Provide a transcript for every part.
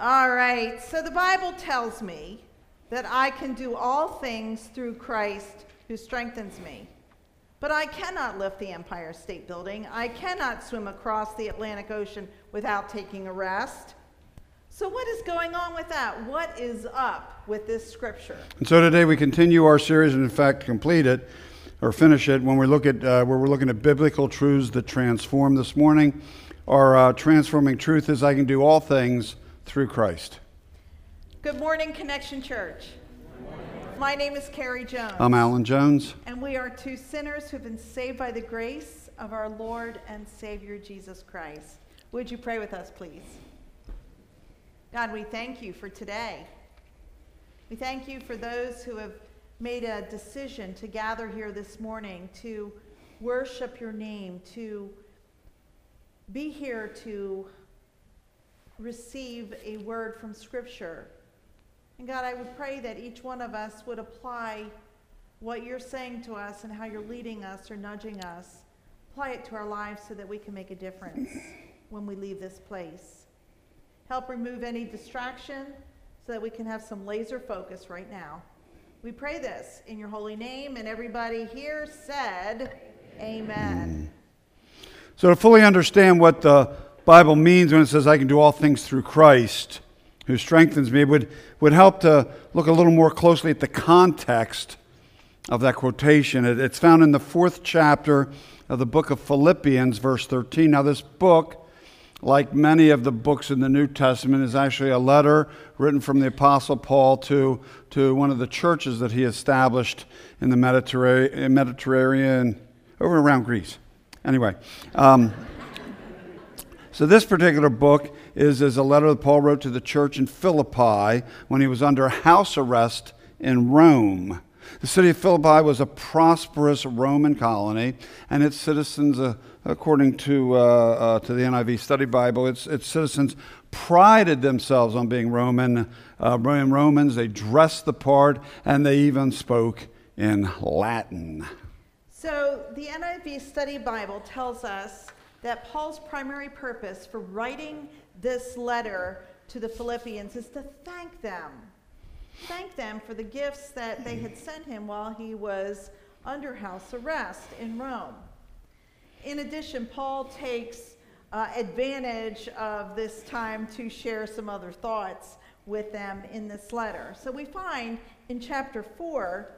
All right, so the Bible tells me that I can do all things through Christ who strengthens me. But I cannot lift the Empire State Building. I cannot swim across the Atlantic Ocean without taking a rest. So, what is going on with that? What is up with this scripture? And so today we continue our series, and in fact, complete it or finish it when we look at uh, where we're looking at biblical truths that transform. This morning, our uh, transforming truth is I can do all things through Christ. Good morning, Connection Church. My name is Carrie Jones. I'm Alan Jones. And we are two sinners who've been saved by the grace of our Lord and Savior Jesus Christ. Would you pray with us, please? God, we thank you for today. We thank you for those who have made a decision to gather here this morning to worship your name, to be here to receive a word from Scripture. And God, I would pray that each one of us would apply what you're saying to us and how you're leading us or nudging us, apply it to our lives so that we can make a difference when we leave this place. Help remove any distraction so that we can have some laser focus right now. We pray this in your holy name, and everybody here said, Amen. So, to fully understand what the Bible means when it says, I can do all things through Christ who strengthens me, would, would help to look a little more closely at the context of that quotation. It, it's found in the fourth chapter of the book of Philippians, verse 13. Now, this book, like many of the books in the New Testament, is actually a letter written from the Apostle Paul to, to one of the churches that he established in the Mediterranean, Mediterranean over around Greece. Anyway, um, so this particular book is, is a letter that Paul wrote to the church in Philippi when he was under house arrest in Rome. The city of Philippi was a prosperous Roman colony, and its citizens, uh, according to, uh, uh, to the NIV Study Bible, its, its citizens prided themselves on being Roman, uh, Romans. They dressed the part, and they even spoke in Latin. So the NIV Study Bible tells us that Paul's primary purpose for writing this letter to the Philippians is to thank them. Thank them for the gifts that they had sent him while he was under house arrest in Rome. In addition, Paul takes uh, advantage of this time to share some other thoughts with them in this letter. So we find in chapter 4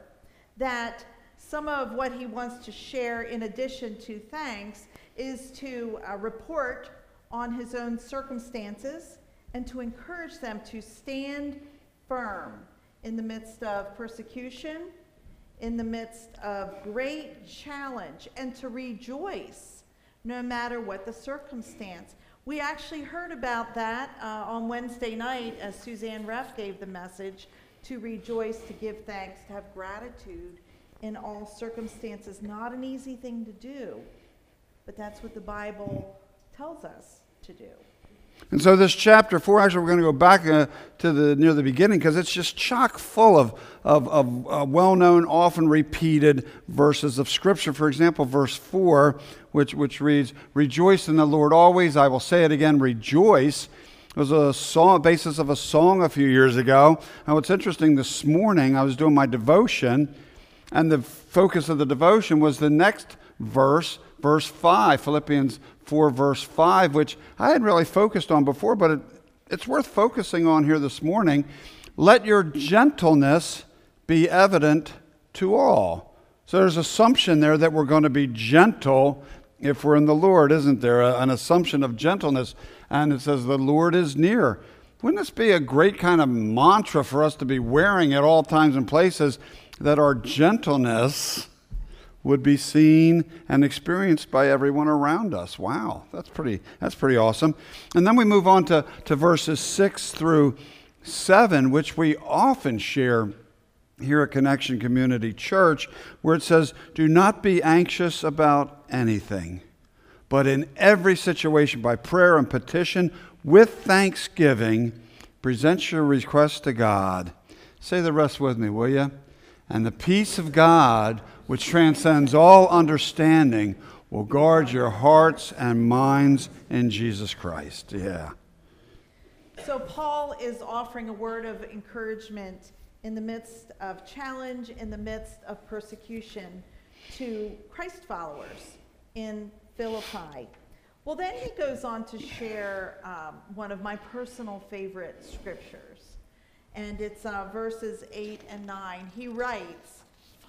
that some of what he wants to share, in addition to thanks, is to uh, report on his own circumstances and to encourage them to stand firm in the midst of persecution, in the midst of great challenge, and to rejoice no matter what the circumstance. We actually heard about that uh, on Wednesday night as Suzanne Reff gave the message to rejoice, to give thanks, to have gratitude in all circumstances. Not an easy thing to do, but that's what the Bible tells us to do. And so this chapter four, actually, we're going to go back uh, to the near the beginning because it's just chock full of, of, of uh, well-known, often repeated verses of Scripture. For example, verse four, which, which reads, Rejoice in the Lord always. I will say it again, rejoice. It was a song, basis of a song a few years ago. And what's interesting, this morning I was doing my devotion, and the focus of the devotion was the next verse, verse 5, Philippians 4, verse 5, which I hadn't really focused on before, but it, it's worth focusing on here this morning. Let your gentleness be evident to all. So there's assumption there that we're going to be gentle if we're in the Lord, isn't there? An assumption of gentleness. And it says, the Lord is near. Wouldn't this be a great kind of mantra for us to be wearing at all times and places that our gentleness would be seen and experienced by everyone around us. Wow, that's pretty, that's pretty awesome. And then we move on to, to verses 6 through 7, which we often share here at Connection Community Church, where it says, Do not be anxious about anything, but in every situation, by prayer and petition, with thanksgiving, present your requests to God. Say the rest with me, will you? And the peace of God, which transcends all understanding, will guard your hearts and minds in Jesus Christ. Yeah. So, Paul is offering a word of encouragement in the midst of challenge, in the midst of persecution to Christ followers in Philippi. Well, then he goes on to share um, one of my personal favorite scriptures, and it's uh, verses 8 and 9. He writes,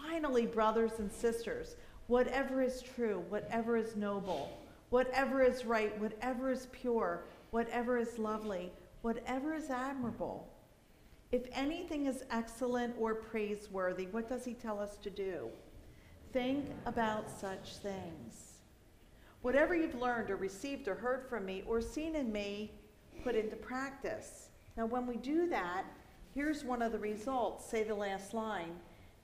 Finally, brothers and sisters, whatever is true, whatever is noble, whatever is right, whatever is pure, whatever is lovely, whatever is admirable, if anything is excellent or praiseworthy, what does he tell us to do? Think about such things. Whatever you've learned or received or heard from me or seen in me, put into practice. Now, when we do that, here's one of the results. Say the last line.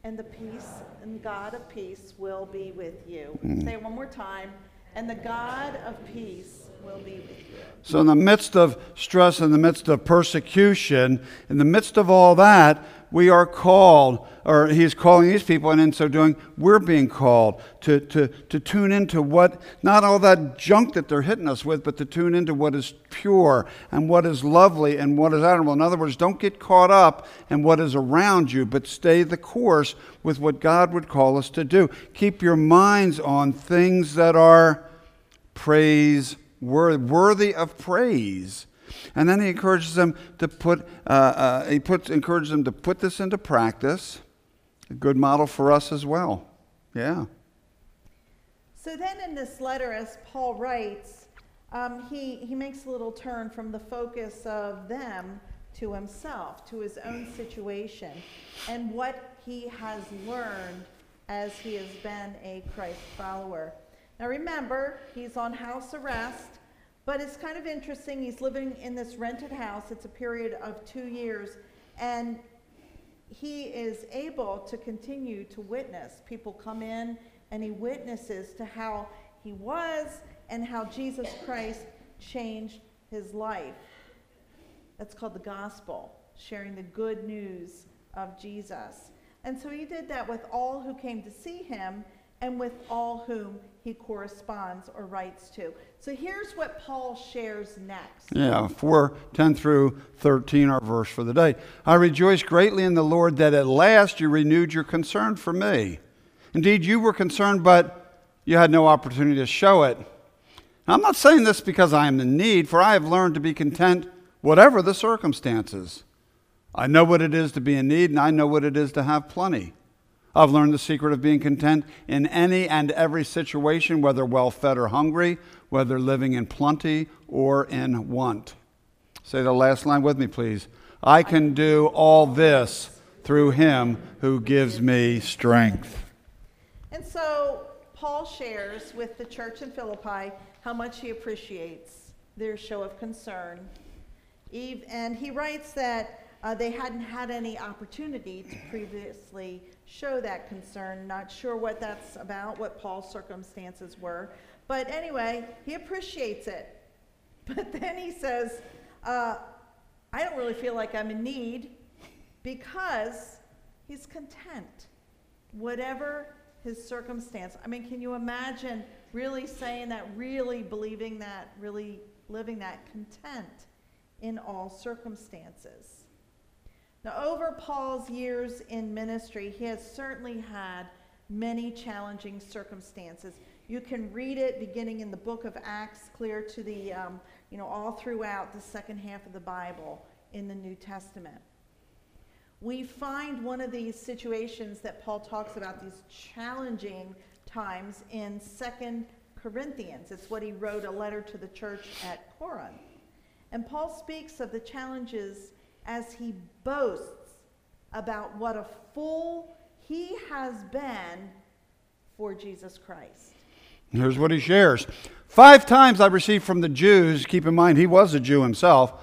And the peace and God of peace will be with you. Mm. Say it one more time. And the God of peace will be with you. So, in the midst of stress, in the midst of persecution, in the midst of all that, we are called, or he's calling these people, and in so doing, we're being called to, to, to tune into what, not all that junk that they're hitting us with, but to tune into what is pure and what is lovely and what is admirable. In other words, don't get caught up in what is around you, but stay the course with what God would call us to do. Keep your minds on things that are praiseworthy, worthy of praise. And then he encourages them to put, uh, uh, he puts, encourages them to put this into practice. A good model for us as well. Yeah. So then in this letter, as Paul writes, um, he, he makes a little turn from the focus of them to himself, to his own situation, and what he has learned as he has been a Christ follower. Now remember, he's on house arrest. But it's kind of interesting. He's living in this rented house. It's a period of two years. And he is able to continue to witness. People come in and he witnesses to how he was and how Jesus Christ changed his life. That's called the gospel, sharing the good news of Jesus. And so he did that with all who came to see him and with all whom he corresponds or writes to. So here's what Paul shares next. Yeah, 4 10 through 13, our verse for the day. I rejoice greatly in the Lord that at last you renewed your concern for me. Indeed, you were concerned, but you had no opportunity to show it. Now, I'm not saying this because I am in need, for I have learned to be content whatever the circumstances. I know what it is to be in need, and I know what it is to have plenty. I've learned the secret of being content in any and every situation, whether well fed or hungry, whether living in plenty or in want. Say the last line with me, please. I can do all this through him who gives me strength. And so Paul shares with the church in Philippi how much he appreciates their show of concern. And he writes that uh, they hadn't had any opportunity to previously show that concern. Not sure what that's about, what Paul's circumstances were. But anyway, he appreciates it. But then he says, uh, I don't really feel like I'm in need because he's content, whatever his circumstance. I mean, can you imagine really saying that, really believing that, really living that content in all circumstances? Now, over Paul's years in ministry, he has certainly had many challenging circumstances. You can read it beginning in the book of Acts, clear to the, um, you know, all throughout the second half of the Bible in the New Testament. We find one of these situations that Paul talks about, these challenging times, in Second Corinthians. It's what he wrote a letter to the church at Corinth. And Paul speaks of the challenges as he boasts about what a fool he has been for Jesus Christ. Here's what he shares Five times I received from the Jews, keep in mind he was a Jew himself,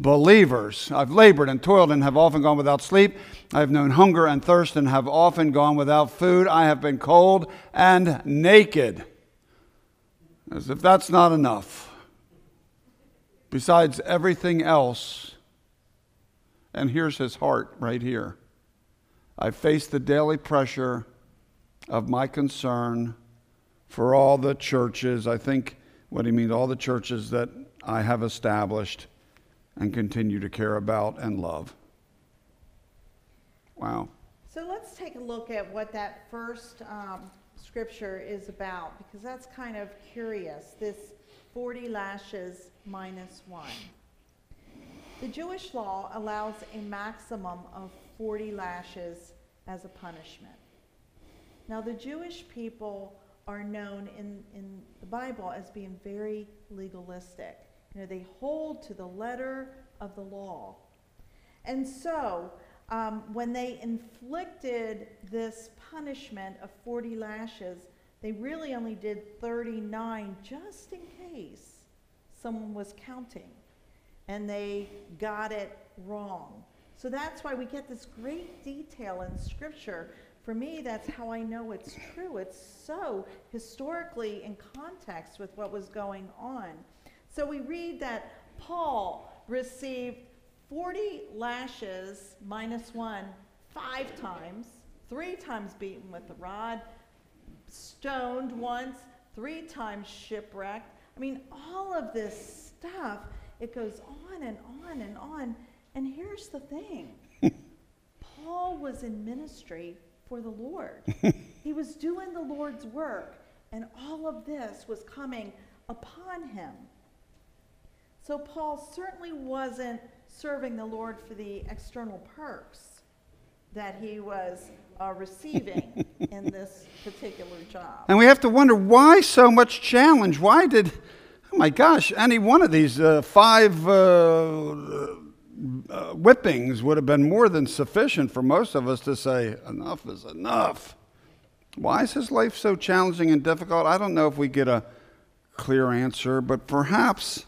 believers. I've labored and toiled and have often gone without sleep. I have known hunger and thirst and have often gone without food. I have been cold and naked. As if that's not enough. Besides everything else, and here's his heart right here I face the daily pressure of my concern for all the churches. I think what he means, all the churches that I have established and continue to care about and love. Wow. So let's take a look at what that first um, scripture is about, because that's kind of curious. This 40 lashes minus one. The Jewish law allows a maximum of 40 lashes as a punishment. Now, the Jewish people are known in, in the Bible as being very legalistic. You know, they hold to the letter of the law. And so, um, when they inflicted this punishment of 40 lashes, they really only did 39 just in case someone was counting and they got it wrong. So that's why we get this great detail in Scripture. For me, that's how I know it's true. It's so historically in context with what was going on. So we read that Paul received 40 lashes minus one five times, three times beaten with the rod, stoned once, three times shipwrecked. I mean, all of this stuff, it goes on and on and on. And here's the thing Paul was in ministry for the Lord, he was doing the Lord's work, and all of this was coming upon him. So Paul certainly wasn't serving the Lord for the external perks that he was uh, receiving in this particular job. And we have to wonder why so much challenge? Why did, oh my gosh, any one of these uh, five uh, uh, whippings would have been more than sufficient for most of us to say, enough is enough. Why is his life so challenging and difficult? I don't know if we get a clear answer, but perhaps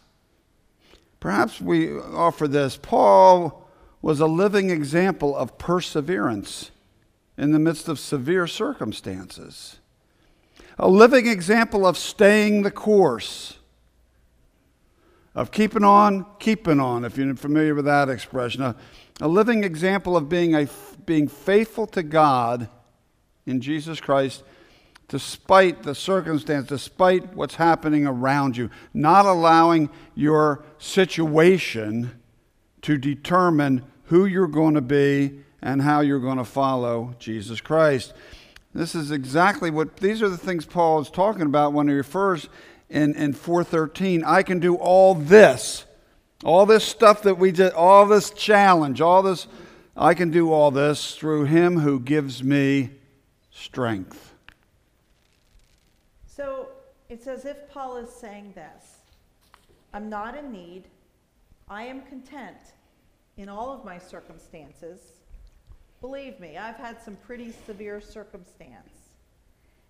Perhaps we offer this. Paul was a living example of perseverance in the midst of severe circumstances, a living example of staying the course, of keeping on, keeping on, if you're familiar with that expression, a, a living example of being, a, being faithful to God in Jesus Christ despite the circumstance, despite what's happening around you, not allowing your situation to determine who you're going to be and how you're going to follow Jesus Christ. This is exactly what these are the things Paul is talking about when he refers in, in 413. I can do all this, all this stuff that we did, all this challenge, all this, I can do all this through him who gives me strength. It's as if Paul is saying this I'm not in need, I am content in all of my circumstances. Believe me, I've had some pretty severe circumstance.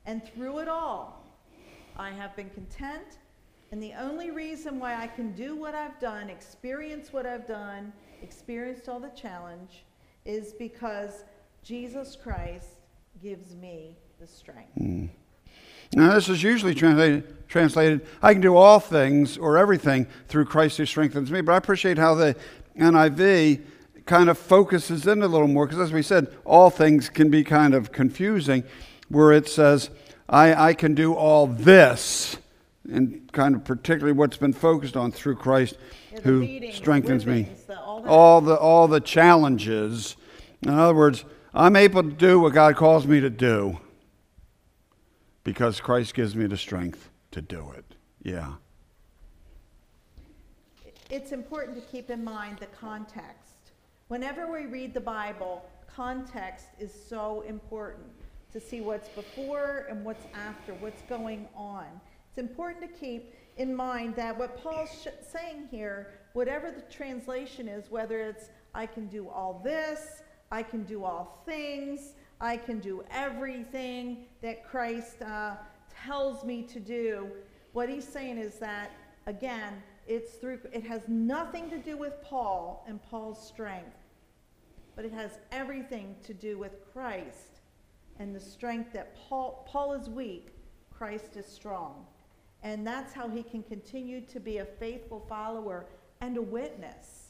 And through it all, I have been content. And the only reason why I can do what I've done, experience what I've done, experienced all the challenge, is because Jesus Christ gives me the strength. Mm. Now, this is usually translated, translated, I can do all things or everything through Christ who strengthens me. But I appreciate how the NIV kind of focuses in a little more, because as we said, all things can be kind of confusing, where it says, I, I can do all this, and kind of particularly what's been focused on through Christ who strengthens me. the- all. All the, all the challenges. In other words, I'm able to do what God calls me to do because Christ gives me the strength to do it. Yeah. It's important to keep in mind the context. Whenever we read the Bible, context is so important to see what's before and what's after, what's going on. It's important to keep in mind that what Paul's sh- saying here, whatever the translation is, whether it's I can do all this, I can do all things, I can do everything that Christ uh, tells me to do. What he's saying is that, again, it's through, it has nothing to do with Paul and Paul's strength, but it has everything to do with Christ and the strength that Paul, Paul is weak, Christ is strong. And that's how he can continue to be a faithful follower and a witness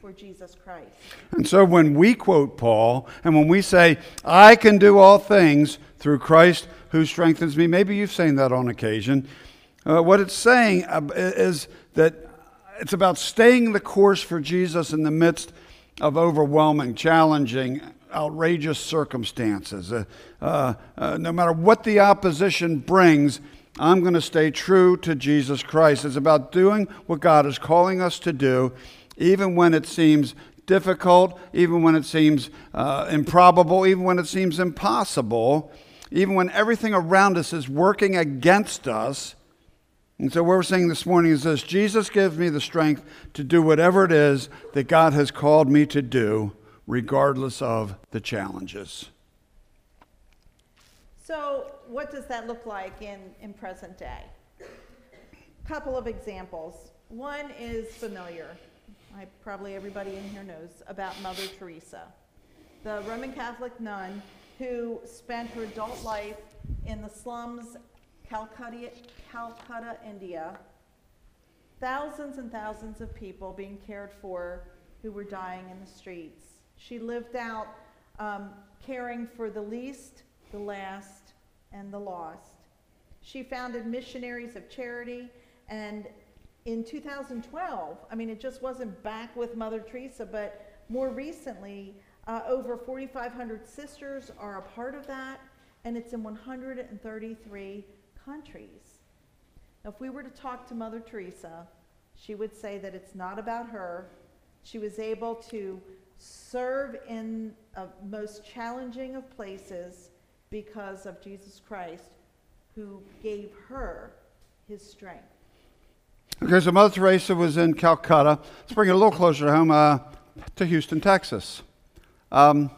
for Jesus Christ. And so when we quote Paul and when we say, I can do all things through Christ who strengthens me, maybe you've seen that on occasion. Uh, what it's saying is that it's about staying the course for Jesus in the midst of overwhelming, challenging, outrageous circumstances. Uh, uh, uh no matter what the opposition brings, I'm going to stay true to Jesus Christ. It's about doing what God is calling us to do, even when it seems difficult, even when it seems uh, improbable, even when it seems impossible, even when everything around us is working against us. And so, what we're saying this morning is this Jesus gives me the strength to do whatever it is that God has called me to do, regardless of the challenges. So, what does that look like in, in present day? A couple of examples. One is familiar. I, probably everybody in here knows about Mother Teresa, the Roman Catholic nun who spent her adult life in the slums, Calcutta, Calcutta, India. Thousands and thousands of people being cared for who were dying in the streets. She lived out um, caring for the least the last, and the lost. She founded Missionaries of Charity, and in 2012, I mean, it just wasn't back with Mother Teresa, but more recently, uh, over 4,500 sisters are a part of that, and it's in 133 countries. Now, if we were to talk to Mother Teresa, she would say that it's not about her. She was able to serve in a most challenging of places because of Jesus Christ who gave her his strength. Okay, so Mother Teresa was in Calcutta. Let's bring it a little closer to home uh, to Houston, Texas. Um,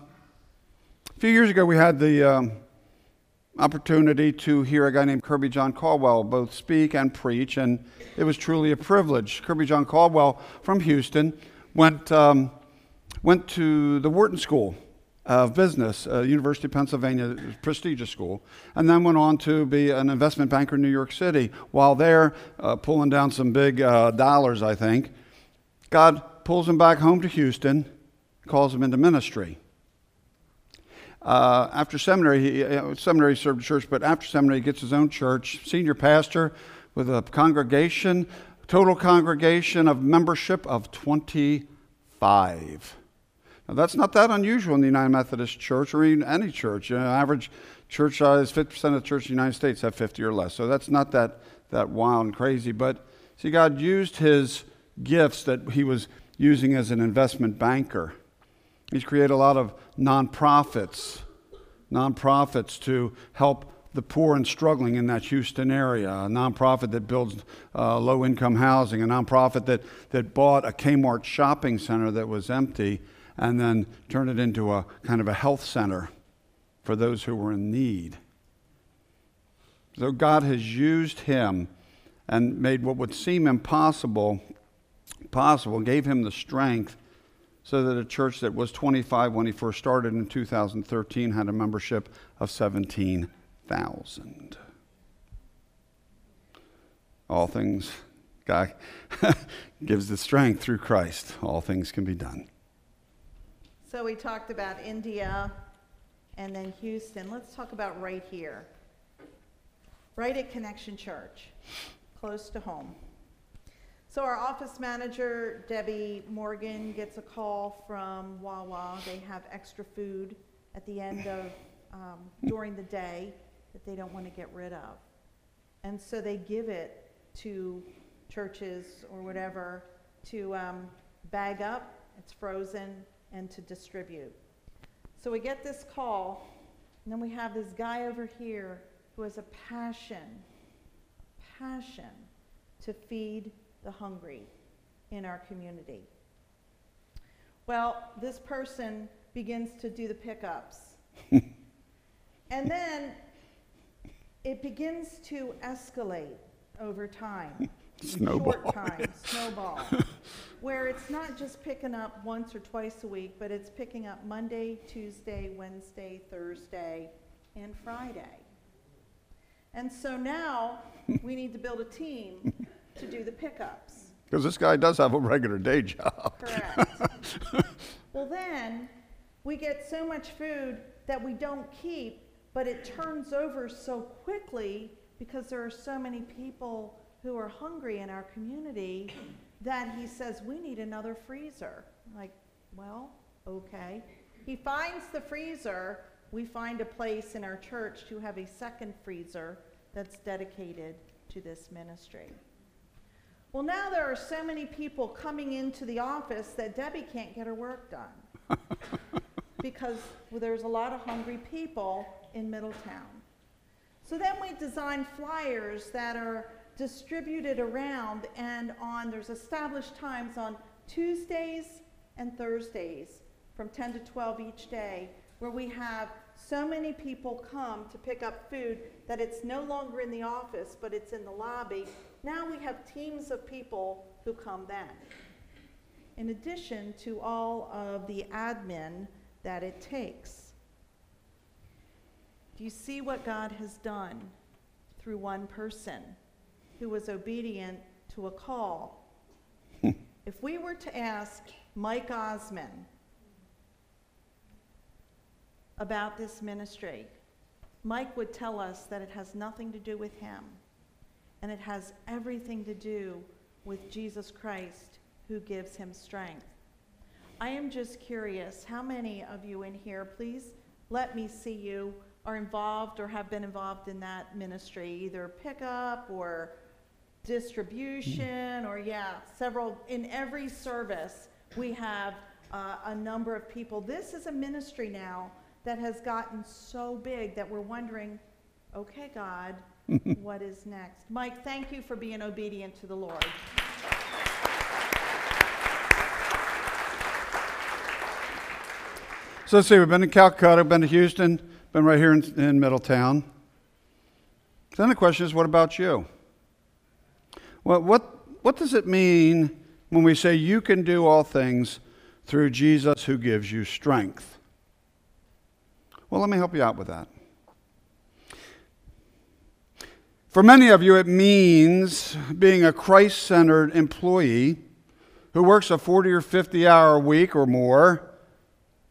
a few years ago, we had the um, opportunity to hear a guy named Kirbyjon Caldwell both speak and preach, and it was truly a privilege. Kirbyjon Caldwell from Houston went, um, went to the Wharton School of business, uh, University of Pennsylvania, prestigious school, and then went on to be an investment banker in New York City. While there, uh, pulling down some big uh, dollars, I think, God pulls him back home to Houston, calls him into ministry. Uh, after seminary, he, uh, seminary served church, but after seminary, he gets his own church, senior pastor with a congregation, total congregation of membership of 25. That's not that unusual in the United Methodist Church or in any church. You know, average church size, 50% of the church in the United States have 50 or less. So that's not that, that wild and crazy. But see, God used his gifts that he was using as an investment banker. He's created a lot of nonprofits, nonprofits to help the poor and struggling in that Houston area, a nonprofit that builds uh, low income housing, a nonprofit that, that bought a Kmart shopping center that was empty and then turn it into a kind of a health center for those who were in need. So God has used him and made what would seem impossible possible, gave him the strength so that a church that was 25 when he first started in 2013 had a membership of 17,000. All things, God gives the strength through Christ. All things can be done. So we talked about India and then Houston. Let's talk about right here. Right at Connection Church, close to home. So our office manager, Debbie Morgan, gets a call from Wawa. They have extra food at the end of, um, during the day that they don't want to get rid of. And so they give it to churches or whatever to um, bag up. It's frozen and to distribute. So we get this call, and then we have this guy over here who has a passion, passion to feed the hungry in our community. Well, this person begins to do the pickups. and then it begins to escalate over time. Snowball. short time, snowball, where it's not just picking up once or twice a week, but it's picking up Monday, Tuesday, Wednesday, Thursday, and Friday. And so now we need to build a team to do the pickups. Because this guy does have a regular day job. Correct. well, then we get so much food that we don't keep, but it turns over so quickly because there are so many people who are hungry in our community that he says, We need another freezer. Like, well, okay. He finds the freezer. We find a place in our church to have a second freezer that's dedicated to this ministry. Well, now there are so many people coming into the office that Debbie can't get her work done because well, there's a lot of hungry people in Middletown. So then we design flyers that are distributed around and on, there's established times on Tuesdays and Thursdays from 10 to 12 each day where we have so many people come to pick up food that it's no longer in the office, but it's in the lobby. Now we have teams of people who come then. In addition to all of the admin that it takes. Do you see what God has done through one person who was obedient to a call? if we were to ask Mike Osmond about this ministry, Mike would tell us that it has nothing to do with him, and it has everything to do with Jesus Christ who gives him strength. I am just curious how many of you in here, please let me see you, are involved or have been involved in that ministry, either pickup or distribution, or yeah, several. In every service, we have uh, a number of people. This is a ministry now that has gotten so big that we're wondering, okay, God, what is next? Mike, thank you for being obedient to the Lord. So let's see, we've been to Calcutta, been to Houston, been right here in, in Middletown. So then the question is, what about you? Well, what, what does it mean when we say you can do all things through Jesus who gives you strength? Well, let me help you out with that. For many of you, it means being a Christ centered employee who works a 40 or 50 hour week or more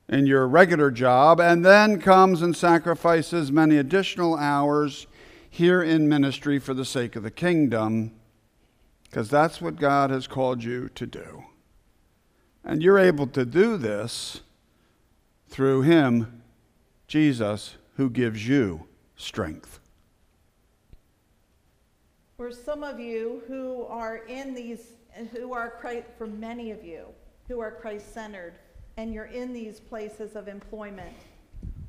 in your regular job and then comes and sacrifices many additional hours here in ministry for the sake of the kingdom, because that's what God has called you to do. And you're able to do this through Him Jesus who gives you strength. For some of you who are in these, who are Christ, for many of you who are Christ centered, and you're in these places of employment,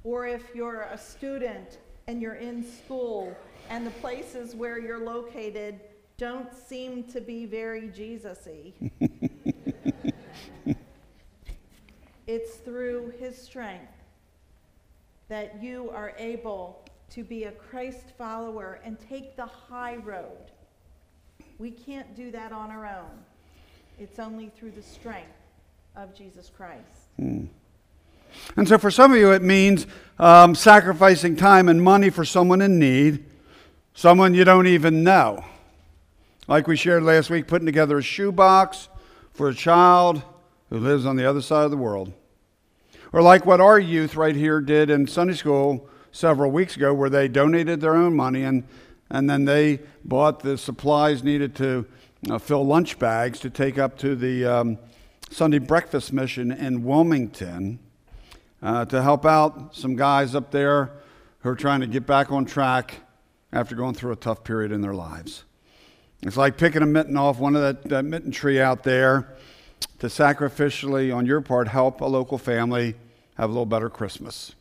or if you're a student and you're in school and the places where you're located don't seem to be very Jesus y. it's through his strength that you are able to be a Christ follower and take the high road. We can't do that on our own. It's only through the strength of Jesus Christ. Hmm. And so, for some of you, it means um, sacrificing time and money for someone in need, someone you don't even know. Like we shared last week, putting together a shoebox for a child who lives on the other side of the world. Or like what our youth right here did in Sunday school several weeks ago, where they donated their own money and, and then they bought the supplies needed to uh, fill lunch bags to take up to the um, Sunday breakfast mission in Wilmington uh, to help out some guys up there who are trying to get back on track after going through a tough period in their lives. It's like picking a mitten off one of that, that mitten tree out there to sacrificially, on your part, help a local family have a little better Christmas.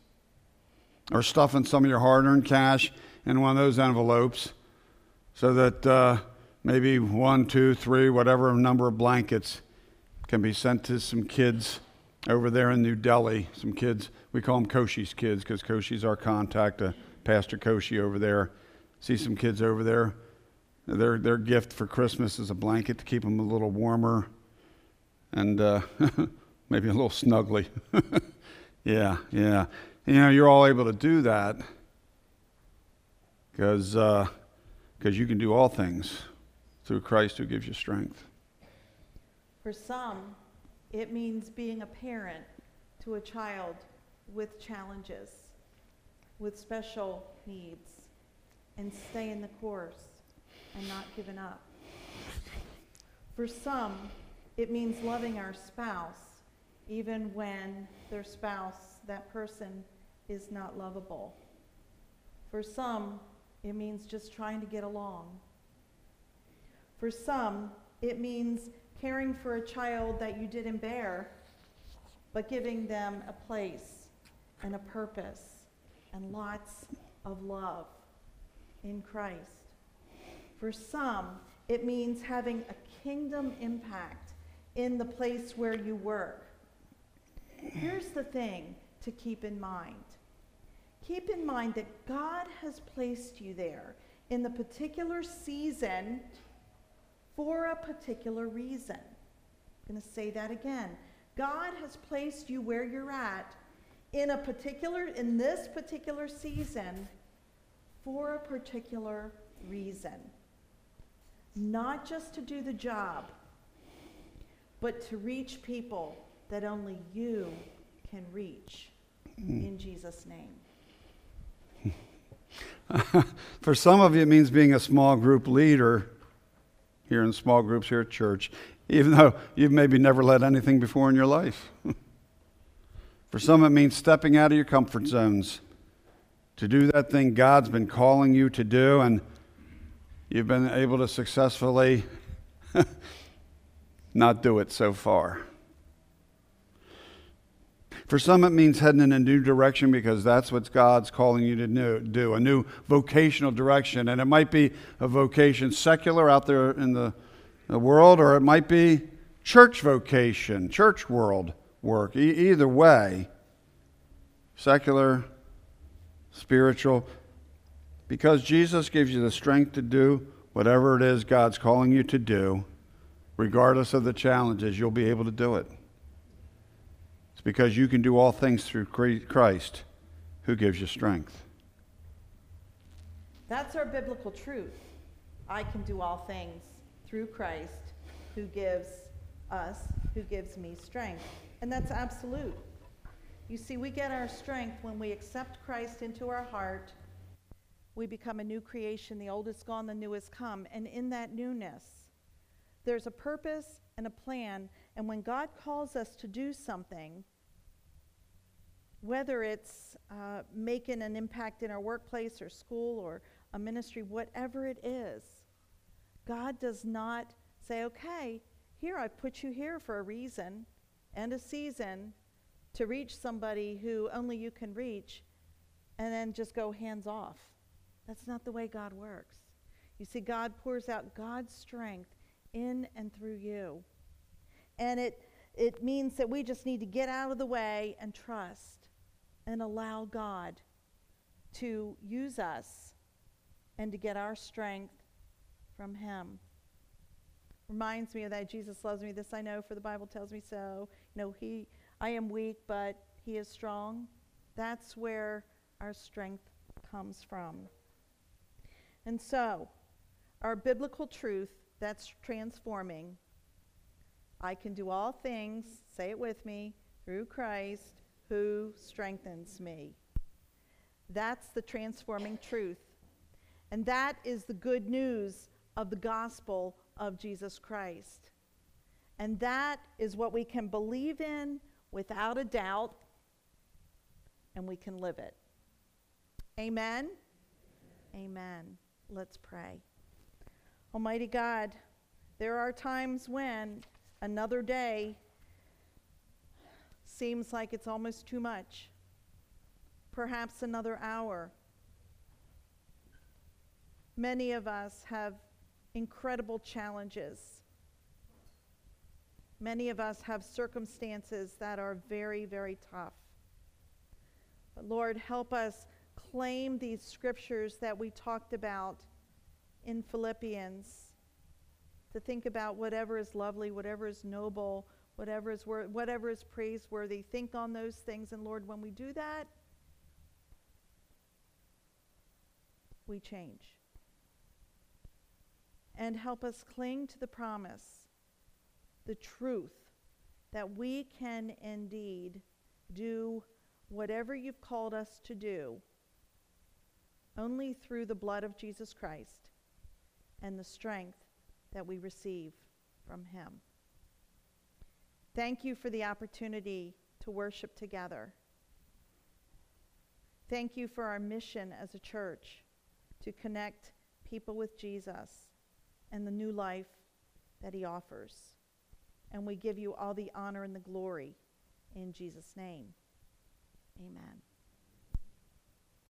Or stuffing some of your hard earned cash in one of those envelopes so that uh, maybe one, two, three, whatever number of blankets can be sent to some kids over there in New Delhi. Some kids, we call them Koshi's kids because Koshi's our contact, uh, Pastor Koshi over there. See some kids over there their, their gift for Christmas is a blanket to keep them a little warmer and uh, maybe a little snuggly. yeah, yeah. You know, you're all able to do that because uh, cause you can do all things through Christ who gives you strength. For some, it means being a parent to a child with challenges, with special needs, and staying the course and not given up. For some, it means loving our spouse even when their spouse, that person, is not lovable. For some, it means just trying to get along. For some, it means caring for a child that you didn't bear, but giving them a place and a purpose and lots of love in Christ. For some, it means having a kingdom impact in the place where you work. Here's the thing to keep in mind keep in mind that God has placed you there in the particular season for a particular reason. I'm going to say that again. God has placed you where you're at in a particular in this particular season for a particular reason. Not just to do the job, but to reach people that only you can reach mm. in Jesus' name. For some of you, it means being a small group leader here in small groups here at church, even though you've maybe never led anything before in your life. For some, it means stepping out of your comfort zones to do that thing God's been calling you to do, and you've been able to successfully not do it so far. For some, it means heading in a new direction because that's what God's calling you to do a new vocational direction. And it might be a vocation secular out there in the, the world, or it might be church vocation, church world work. E- either way, secular, spiritual, because Jesus gives you the strength to do whatever it is God's calling you to do, regardless of the challenges, you'll be able to do it. It's because you can do all things through Christ who gives you strength. That's our biblical truth. I can do all things through Christ who gives us, who gives me strength. And that's absolute. You see, we get our strength when we accept Christ into our heart. We become a new creation. The old is gone, the new has come. And in that newness, there's a purpose and a plan. And when God calls us to do something, whether it's uh, making an impact in our workplace or school or a ministry, whatever it is, God does not say, okay, here, I've put you here for a reason and a season to reach somebody who only you can reach, and then just go hands off. That's not the way God works. You see, God pours out God's strength in and through you. And it, it means that we just need to get out of the way and trust and allow God to use us and to get our strength from Him. Reminds me of that Jesus loves me. This I know, for the Bible tells me so. You know, He, I am weak, but He is strong. That's where our strength comes from. And so, our biblical truth that's transforming. I can do all things, say it with me, through Christ who strengthens me. That's the transforming truth. And that is the good news of the gospel of Jesus Christ. And that is what we can believe in without a doubt, and we can live it. Amen? Amen. Let's pray. Almighty God, there are times when another day seems like it's almost too much. Perhaps another hour. Many of us have incredible challenges. Many of us have circumstances that are very, very tough. But Lord, help us claim these scriptures that we talked about in Philippians to think about whatever is lovely, whatever is noble, whatever is wor- whatever is praiseworthy. Think on those things, and Lord, when we do that, we change. And help us cling to the promise, the truth that we can indeed do whatever you've called us to do only through the blood of Jesus Christ and the strength that we receive from Him. Thank you for the opportunity to worship together. Thank you for our mission as a church to connect people with Jesus and the new life that He offers. And we give you all the honor and the glory in Jesus' name. Amen.